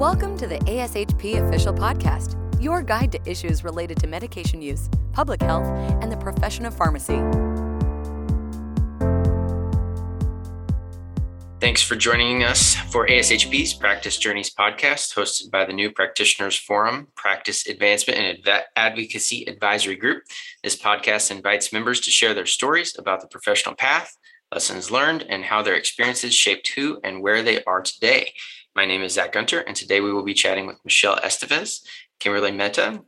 Welcome to the ASHP Official Podcast, your guide to issues related to medication use, public health, and the profession of pharmacy. Thanks for joining us for ASHP's Practice Journeys podcast, hosted by the New Practitioners Forum, Practice Advancement and Advocacy Advisory Group. This podcast invites members to share their stories about the professional path, lessons learned, and how their experiences shaped who and where they are today. My name is Zach Gunter, and today we will be chatting with Michelle Estevez, Kimberly Mehta,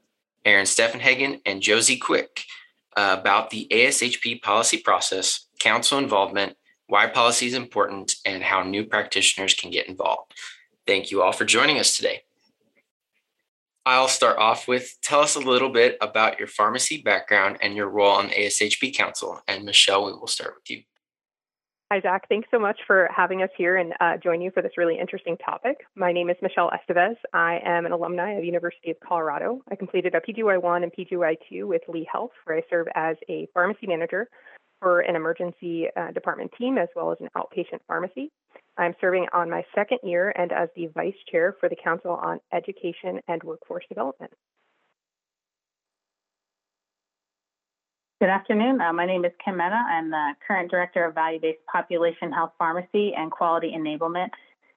Aaron Steffenhagen, and Josie Quick about the ASHP policy process, council involvement, why policy is important, and how new practitioners can get involved. Thank you all for joining us today. I'll start off with tell us a little bit about your pharmacy background and your role on ASHP Council. And Michelle, we will start with you. Hi, Zach. Thanks so much for having us here and uh, join you for this really interesting topic. My name is Michelle Estevez. I am an alumni of University of Colorado. I completed a PGY1 and PGY2 with Lee Health, where I serve as a pharmacy manager for an emergency uh, department team as well as an outpatient pharmacy. I'm serving on my second year and as the vice chair for the Council on Education and Workforce Development. Good afternoon. Uh, my name is Kim Mehta. I'm the current director of value-based population health pharmacy and quality enablement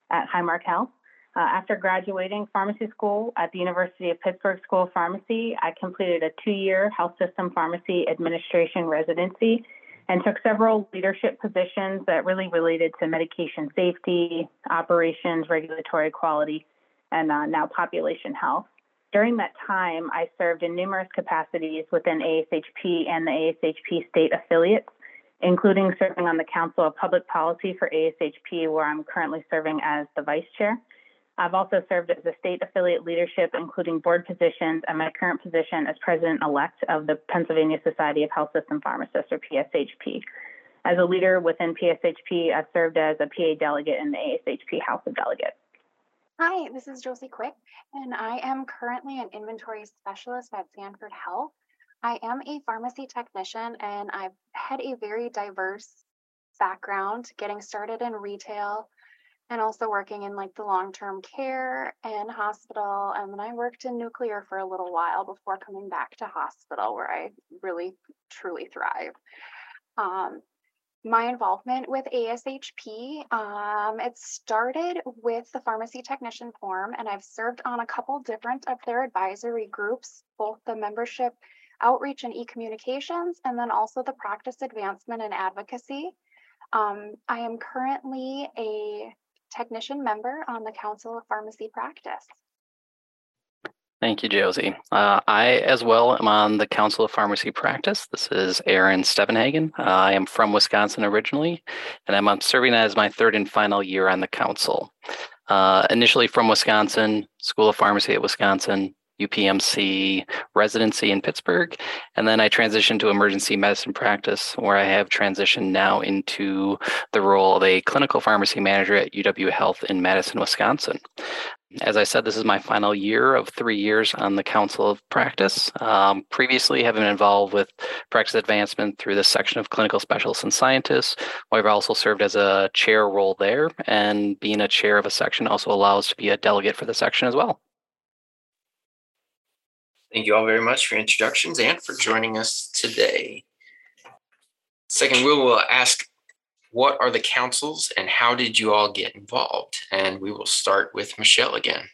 at Highmark Health. Uh, after graduating pharmacy school at the University of Pittsburgh School of Pharmacy, I completed a two-year health system pharmacy administration residency and took several leadership positions that really related to medication safety, operations, regulatory quality, and uh, now population health. During that time, I served in numerous capacities within ASHP and the ASHP state affiliates, including serving on the Council of Public Policy for ASHP, where I'm currently serving as the vice chair. I've also served as a state affiliate leadership, including board positions, and my current position as president elect of the Pennsylvania Society of Health System Pharmacists, or PSHP. As a leader within PSHP, I've served as a PA delegate in the ASHP House of Delegates. Hi, this is Josie Quick, and I am currently an inventory specialist at Sanford Health. I am a pharmacy technician, and I've had a very diverse background, getting started in retail and also working in like the long term care and hospital. And then I worked in nuclear for a little while before coming back to hospital, where I really truly thrive. Um, my involvement with ASHP, um, it started with the pharmacy technician forum, and I've served on a couple different of their advisory groups, both the membership outreach and e-communications, and then also the practice advancement and advocacy. Um, I am currently a technician member on the Council of Pharmacy Practice. Thank you, Josie. Uh, I, as well, am on the Council of Pharmacy Practice. This is Aaron Steffenhagen. Uh, I am from Wisconsin originally, and I'm serving as my third and final year on the council. Uh, initially from Wisconsin, School of Pharmacy at Wisconsin, UPMC residency in Pittsburgh. And then I transitioned to emergency medicine practice, where I have transitioned now into the role of a clinical pharmacy manager at UW Health in Madison, Wisconsin. As I said, this is my final year of three years on the Council of Practice. Um, previously, have been involved with practice advancement through the section of clinical specialists and scientists. I've also served as a chair role there, and being a chair of a section also allows to be a delegate for the section as well. Thank you all very much for introductions and for joining us today. Second, we will ask what are the councils and how did you all get involved? And we will start with Michelle again.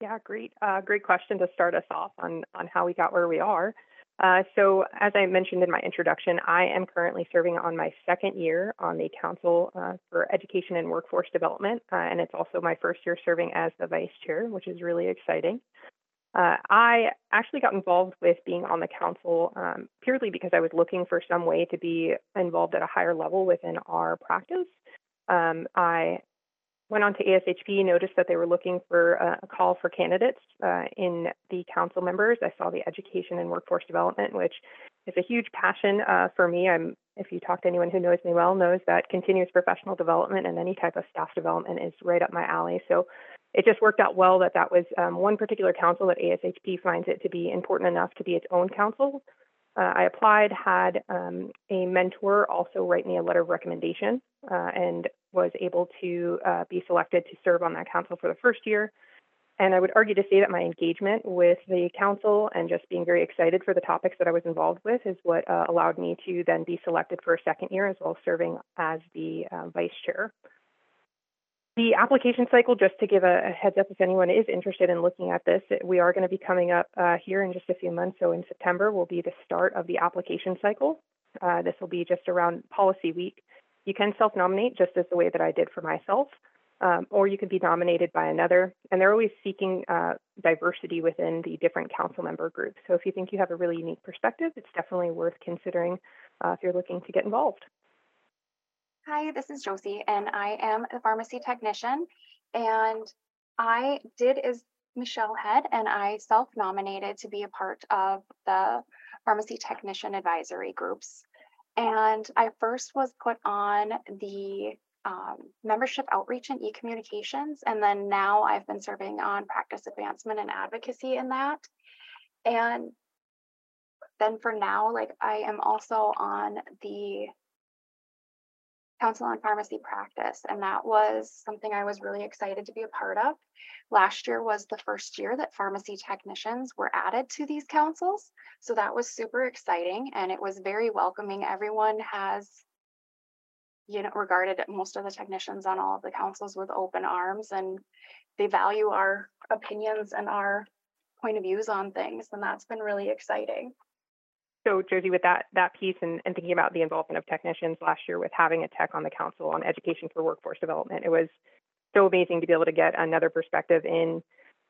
Yeah, great. Uh, great question to start us off on, on how we got where we are. Uh, so, as I mentioned in my introduction, I am currently serving on my second year on the Council uh, for Education and Workforce Development, uh, and it's also my first year serving as the vice chair, which is really exciting. Uh, I actually got involved with being on the council um, purely because I was looking for some way to be involved at a higher level within our practice. Um, I went on to ASHP, noticed that they were looking for a, call for candidates uh, in the council members. I saw the education and workforce development, which is a huge passion uh, for me. I'm, if you talk to anyone who knows me well, knows that continuous professional development and any type of staff development is right up my alley. So it just worked out well that that was um, one particular council that ASHP finds it to be important enough to be its own council. Uh, I applied, had um, a mentor also write me a letter of recommendation, uh, and was able to uh, be selected to serve on that council for the first year. And I would argue to say that my engagement with the council and just being very excited for the topics that I was involved with is what uh, allowed me to then be selected for a second year as well serving as the uh, vice chair. The application cycle, just to give a, a, heads up if anyone is interested in looking at this, we are going to be coming up uh, here in just a few months. So in September will be the start of the application cycle. Uh, this will be just around policy week. You can self nominate just as the way that I did for myself, um, or you can be nominated by another. And they're always seeking uh, diversity within the different council member groups. So if you think you have a really unique perspective, it's definitely worth considering uh, if you're looking to get involved. Hi, this is Josie, and I am a pharmacy technician. And I did as Michelle had, and I self nominated to be a part of the pharmacy technician advisory groups. And I first was put on the um, membership outreach and e communications. And then now I've been serving on practice advancement and advocacy in that. And then for now, like I am also on the Council on Pharmacy Practice, and that was something I was really excited to be a part of. Last year was the first year that pharmacy technicians were added to these councils, so that was super exciting and it was very welcoming. Everyone has you know regarded most of the technicians on all of the councils with open arms and they value our opinions and our point of views on things and that's been really exciting so Josie, with that that piece and, and thinking about the involvement of technicians last year with having a tech on the council on education for workforce development, it was so amazing to be able to get another perspective in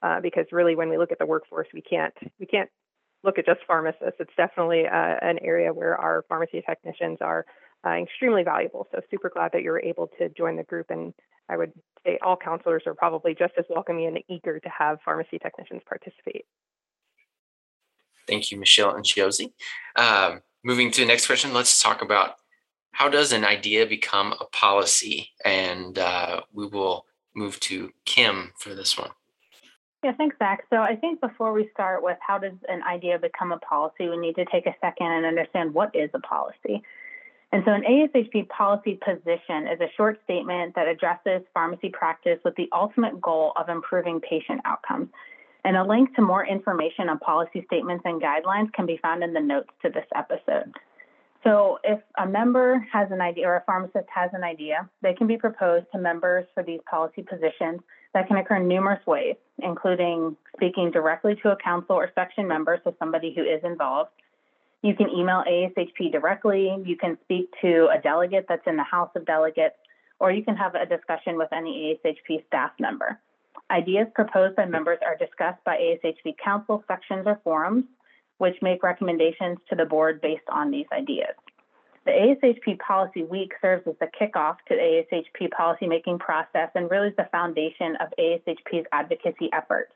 uh, because really when we look at the workforce, we can't we can't look at just pharmacists. It's definitely uh, an area where our pharmacy technicians are uh, extremely valuable. So super glad that you were able to join the group and I would say all counselors are probably just as welcoming and eager to have pharmacy technicians participate. Thank you, Michelle and Josie. Um, moving to the next question, let's talk about how does an idea become a policy? And uh, we will move to Kim for this one. Yeah, thanks, Zach. So I think before we start with how does an idea become a policy, we need to take a second and understand what is a policy. And so an ASHP policy position is a short statement that addresses pharmacy practice with the ultimate goal of improving patient outcomes. And a link to more information on policy statements and guidelines can be found in the notes to this episode. So if a member has an idea or a pharmacist has an idea, they can be proposed to members for these policy positions that can occur in numerous ways, including speaking directly to a council or section member, so somebody who is involved. You can email ASHP directly, you can speak to a delegate that's in the House of Delegates, or you can have a discussion with any ASHP staff member. Ideas proposed by members are discussed by ASHP council sections or forums, which make recommendations to the board based on these ideas. The ASHP Policy Week serves as the kickoff to the ASHP policymaking process and really is the foundation of ASHP's advocacy efforts.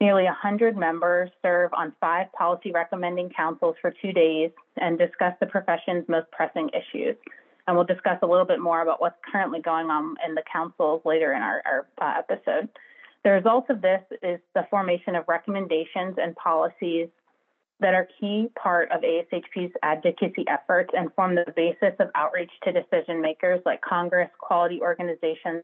Nearly 100 members serve on five policy recommending councils for two days and discuss the profession's most pressing issues. And we'll discuss a little bit more about what's currently going on in the councils later in our, our uh, episode. The result of this is the formation of recommendations and policies that are key part of ASHP's advocacy efforts and form the basis of outreach to decision makers like Congress, quality organizations.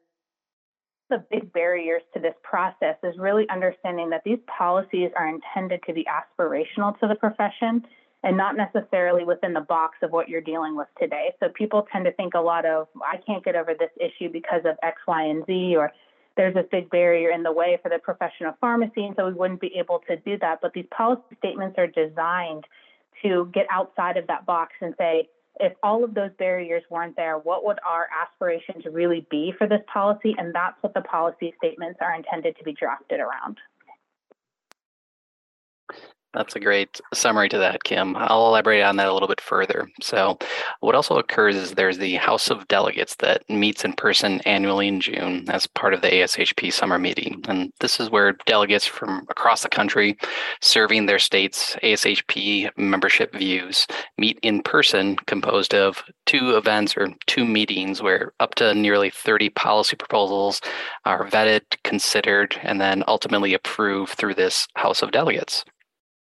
The big barriers to this process is really understanding that these policies are intended to be aspirational to the profession and not necessarily within the box of what you're dealing with today. So people tend to think a lot of, I can't get over this issue because of X, Y, and Z, or there's a big barrier in the way for the profession of pharmacy, and so we wouldn't be able to do that. But these policy statements are designed to get outside of that box and say, if all of those barriers weren't there, what would our aspirations really be for this policy? And that's what the policy statements are intended to be drafted around. That's a great summary to that, Kim. I'll elaborate on that a little bit further. So, what also occurs is there's the House of Delegates that meets in person annually in June as part of the ASHP summer meeting. And this is where delegates from across the country serving their state's ASHP membership views meet in person, composed of two events or two meetings where up to nearly 30 policy proposals are vetted, considered, and then ultimately approved through this House of Delegates.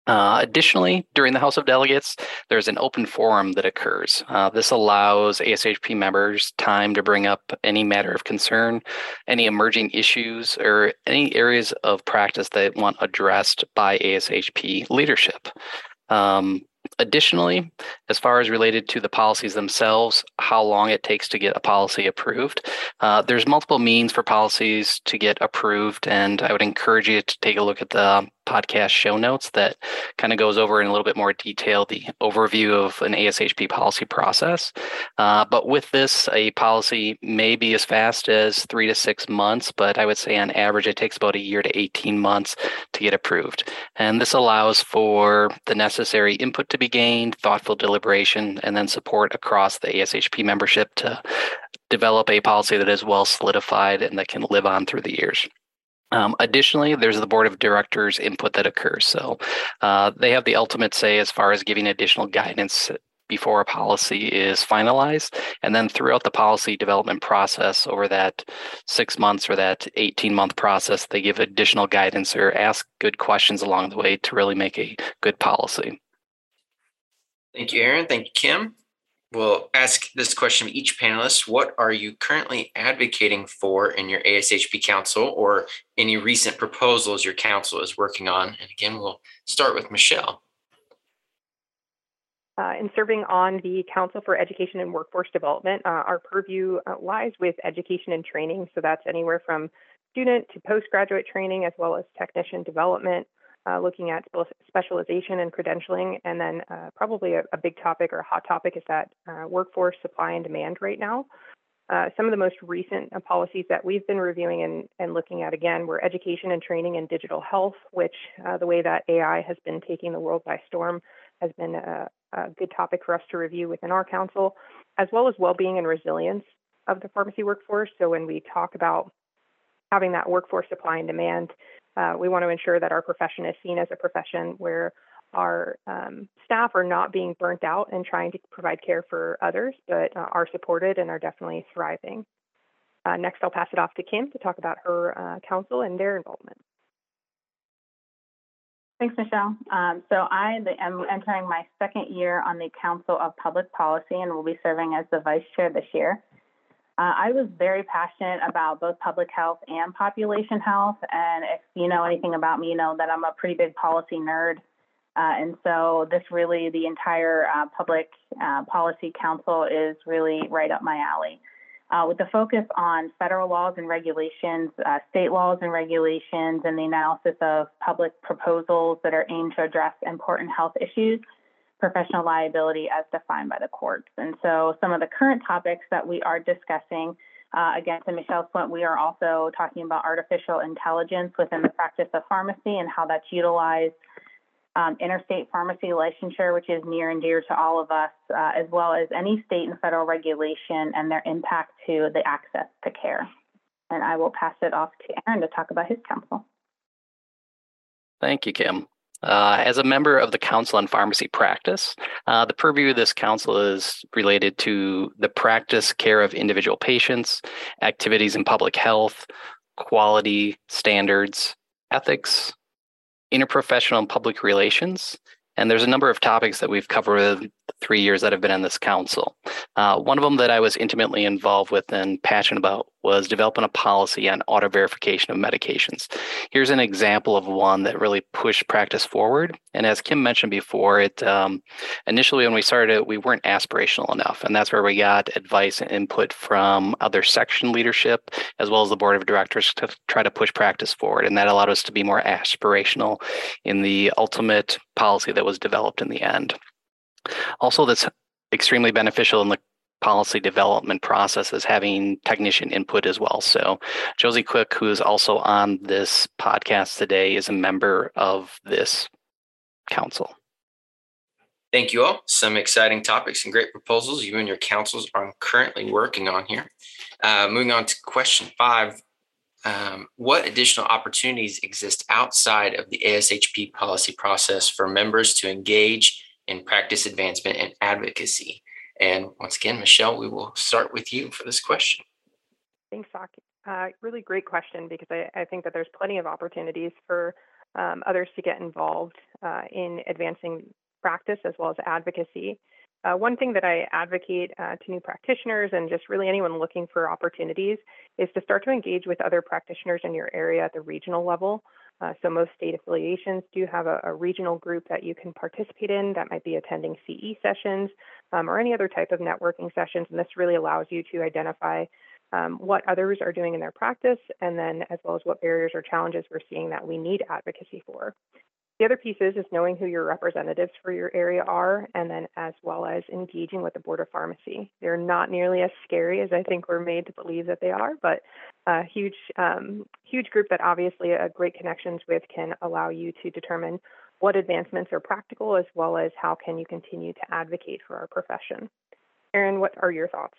Uh, additionally, during the House of Delegates, there's an open forum that occurs. Uh, this allows ASHP members time to bring up any matter of concern, any emerging issues, or any areas of practice that want addressed by ASHP leadership. Um, Additionally, as far as related to the policies themselves, how long it takes to get a policy approved, uh, there's multiple means for policies to get approved, and I would encourage you to take a look at the podcast show notes that kind of goes over in a little bit more detail the overview of an ASHP policy process. Uh, but with this, a policy may be as fast as three to six months, but I would say on average it takes about a year to 18 months to get approved. And this allows for the necessary input to be gained, thoughtful deliberation, and then support across the ASHP membership to develop a policy that is well solidified and that can live on through the years. Um, additionally, there's the board of directors input that occurs. So uh, they have the ultimate say as far as giving additional guidance before a policy is finalized. And then throughout the policy development process over that six months or that 18 month process, they give additional guidance or ask good questions along the way to really make a good policy. Thank you, Aaron. Thank you, Kim. We'll ask this question of each panelist. What are you currently advocating for in your ASHP council or any recent proposals your council is working on? And again, we'll start with Michelle. Uh, in serving on the Council for Education and Workforce Development, uh, our purview uh, lies with education and training. So that's anywhere from student to postgraduate training, as well as technician development, uh, looking at both specialization and credentialing. And then uh, probably a, a, big topic or a hot topic is that uh, workforce supply and demand right now. Uh, some of the most recent uh, policies that we've been reviewing and, and, looking at again were education and training and digital health, which uh, the way that AI has been taking the world by storm has been a, a good topic for us to review within our council, as well as well-being and resilience of the pharmacy workforce. So when we talk about having that workforce supply and demand, uh, we want to ensure that our profession is seen as a profession where our um, staff are not being burnt out and trying to provide care for others, but uh, are supported and are definitely thriving. Uh, next, I'll pass it off to Kim to talk about her uh, council and their involvement. Thanks, Michelle. Um, so I am entering my second year on the Council of Public Policy and will be serving as the vice chair this year. Uh, I was very passionate about both public health and population health. And if you know anything about me, you know that I'm a pretty big policy nerd. Uh, and so this really, the entire uh, public uh, policy council is really right up my alley. Uh, with the focus on federal laws and regulations, uh, state laws and regulations, and the analysis of public proposals that are aimed to address important health issues, professional liability as defined by the courts. And so some of the current topics that we are discussing, uh, again, to Michelle's point, we are also talking about artificial intelligence within the practice of pharmacy and how that's utilized. Um, interstate pharmacy licensure, which is near and dear to all of us, uh, as well as any state and federal regulation and their impact to the access to care. And I will pass it off to Aaron to talk about his council. Thank you, Kim. Uh, as a member of the Council on Pharmacy Practice, uh, the purview of this council is related to the practice care of individual patients, activities in public health, quality standards, ethics, interprofessional and public relations. And there's a number of topics that we've covered three years that I've been in this council. Uh, one of them that I was intimately involved with and passionate about was developing a policy on auto verification of medications. Here's an example of one that really pushed practice forward. And as Kim mentioned before, it um, initially when we started it, we weren't aspirational enough, and that's where we got advice and input from other section leadership as well as the board of directors to try to push practice forward, and that allowed us to be more aspirational in the ultimate policy that was developed in the end. Also, that's extremely beneficial in the policy development process is having technician input as well. So Josie Quick, who is also on this podcast today, is a member of this council. Thank you all. Some exciting topics and great proposals you and your councils are currently working on here. Uh, moving on to question five. Um, what additional opportunities exist outside of the ASHP policy process for members to engage in practice advancement and advocacy? And once again, Michelle, we will start with you for this question. Thanks, Doc. Uh, really great question because I, I, think that there's plenty of opportunities for um, others to get involved uh, in advancing practice as well as advocacy. Uh, one thing that I advocate uh, to new practitioners and just really anyone looking for opportunities is to start to engage with other practitioners in your area at the regional level. Uh, so most state affiliations do have a, a, regional group that you can participate in that might be attending CE sessions um, or any other type of networking sessions. And this really allows you to identify um, what others are doing in their practice and then as well as what barriers or challenges we're seeing that we need advocacy for. The other piece is, is knowing who your representatives for your area are, and then as well as engaging with the Board of Pharmacy. They're not nearly as scary as I think we're made to believe that they are, but a huge, um, huge group that obviously a great connections with can allow you to determine what advancements are practical as well as how can you continue to advocate for our profession. Aaron, what are your thoughts?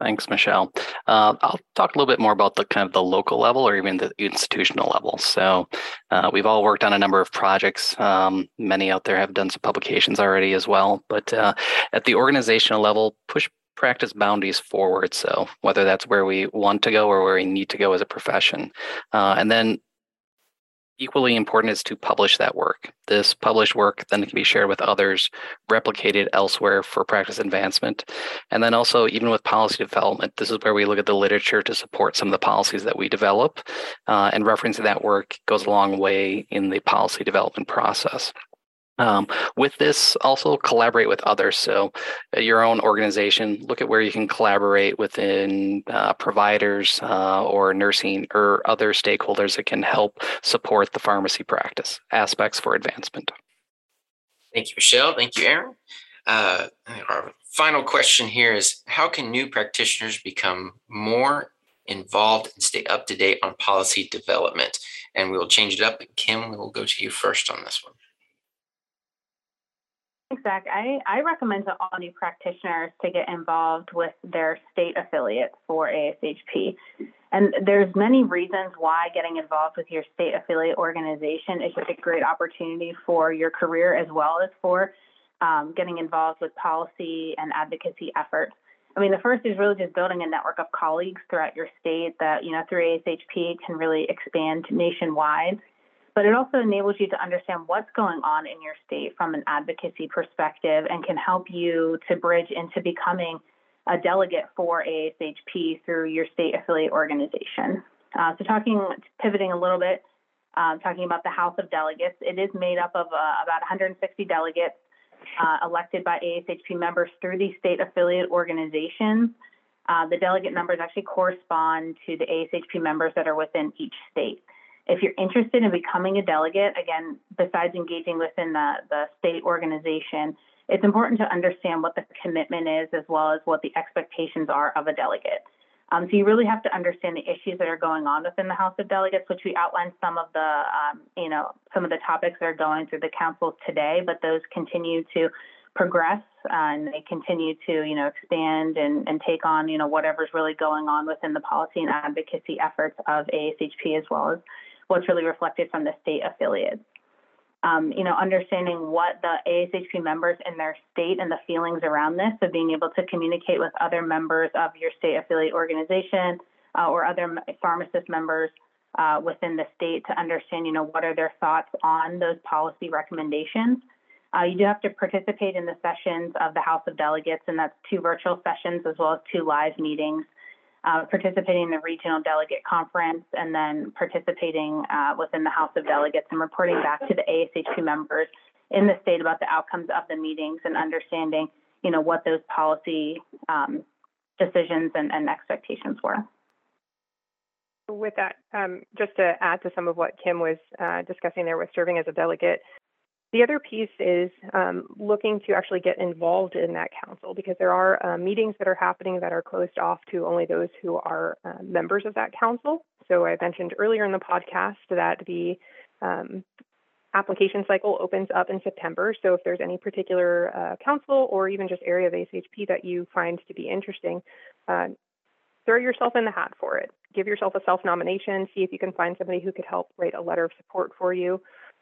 Thanks, Michelle. Uh, I'll talk a little bit more about the kind of the local level or even the institutional level. So uh, we've all worked on a number of projects. Um, many out there have done some publications already as well. But uh, at the organizational level, push practice boundaries forward. So whether that's where we want to go or where we need to go as a profession. Uh, and then equally important is to publish that work. This published work then can be shared with others, replicated elsewhere for practice advancement. And then also, even with policy development, this is where we look at the literature to support some of the policies that we develop. Uh, and referencing that work goes a long way in the policy development process. Um, with this, also collaborate with others. So, uh, your own organization, look at where you can collaborate within uh, providers uh, or nursing or other stakeholders that can help support the pharmacy practice aspects for advancement. Thank you, Michelle. Thank you, Aaron. Uh, our final question here is How can new practitioners become more involved and stay up to date on policy development? And we will change it up. Kim, we will go to you first on this one. Zach. I, I recommend to all new practitioners to get involved with their state affiliate for ASHP. And there's many reasons why getting involved with your state affiliate organization is just a great opportunity for your career as well as for um, getting involved with policy and advocacy efforts. I mean, the first is really just building a network of colleagues throughout your state that, you know, through ASHP can really expand nationwide but it also enables you to understand what's going on in your state from an advocacy perspective and can help you to bridge into becoming a delegate for ASHP through your state affiliate organization. Uh, so, talking, pivoting a little bit, uh, talking about the House of Delegates, it is made up of uh, about 160 delegates uh, elected by ASHP members through these state affiliate organizations. Uh, the delegate numbers actually correspond to the ASHP members that are within each state. If you're interested in becoming a delegate, again, besides engaging within the, the state organization, it's important to understand what the commitment is as well as what the expectations are of a delegate. Um, so you really have to understand the issues that are going on within the House of Delegates, which we outlined some of the, um, you know, some of the topics that are going through the council today, but those continue to progress uh, and they continue to, you know, expand and, and take on, you know, whatever's really going on within the policy and advocacy efforts of ASHP as well as what's really reflected from the state affiliates. Um, you know, understanding what the ASHP members in their state and the feelings around this, so being able to communicate with other members of your state affiliate organization uh, or other pharmacist members uh, within the state to understand, you know, what are their thoughts on those policy recommendations. Uh, you do have to participate in the sessions of the House of Delegates, and that's two virtual sessions as well as two live meetings uh, participating in the regional delegate conference, and then participating uh, within the House of Delegates and reporting back to the ASHP members in the state about the outcomes of the meetings and understanding, you know, what those policy um, decisions and, and, expectations were. With that, um, just to add to some of what Kim was uh, discussing there with serving as a delegate, the other piece is um, looking to actually get involved in that council because there are uh, meetings that are happening that are closed off to only those who are uh, members of that council. So I mentioned earlier in the podcast that the um, application cycle opens up in September. So if there's any particular uh, council or even just area of ASHP that you find to be interesting, uh, throw yourself in the hat for it. Give yourself a self nomination, see if you can find somebody who could help write a letter of support for you.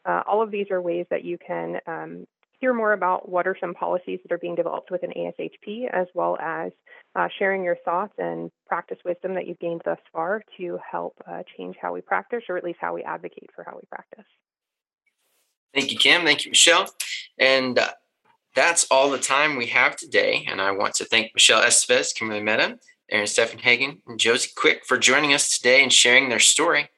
Uh, all of these are ways that you can um, hear more about what are some policies that are being developed within ASHP, as well as uh, sharing your thoughts and practice wisdom that you've gained thus far to help uh, change how we practice, or at least how we advocate for how we practice. Thank you, Kim. Thank you, Michelle. And uh, that's all the time we have today. And I want to thank Michelle Estevez, Kimberly Mehta, Aaron Steffenhagen, and Josie Quick for joining us today and sharing their story.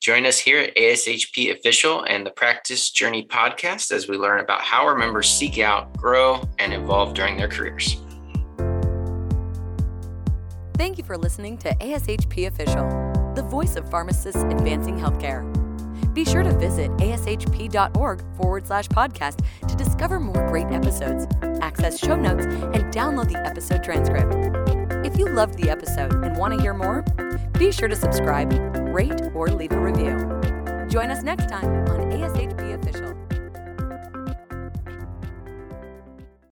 Join us here at ASHP Official and the Practice Journey podcast as we learn about how our members seek out, grow, and evolve during their careers. Thank you for listening to ASHP Official, the voice of pharmacists advancing healthcare. Be sure to visit ashp.org forward slash podcast to discover more great episodes, access show notes, and download the episode transcript. If you loved the episode and want to hear more, be sure to subscribe, rate, or leave a review. Join us next time on ASHP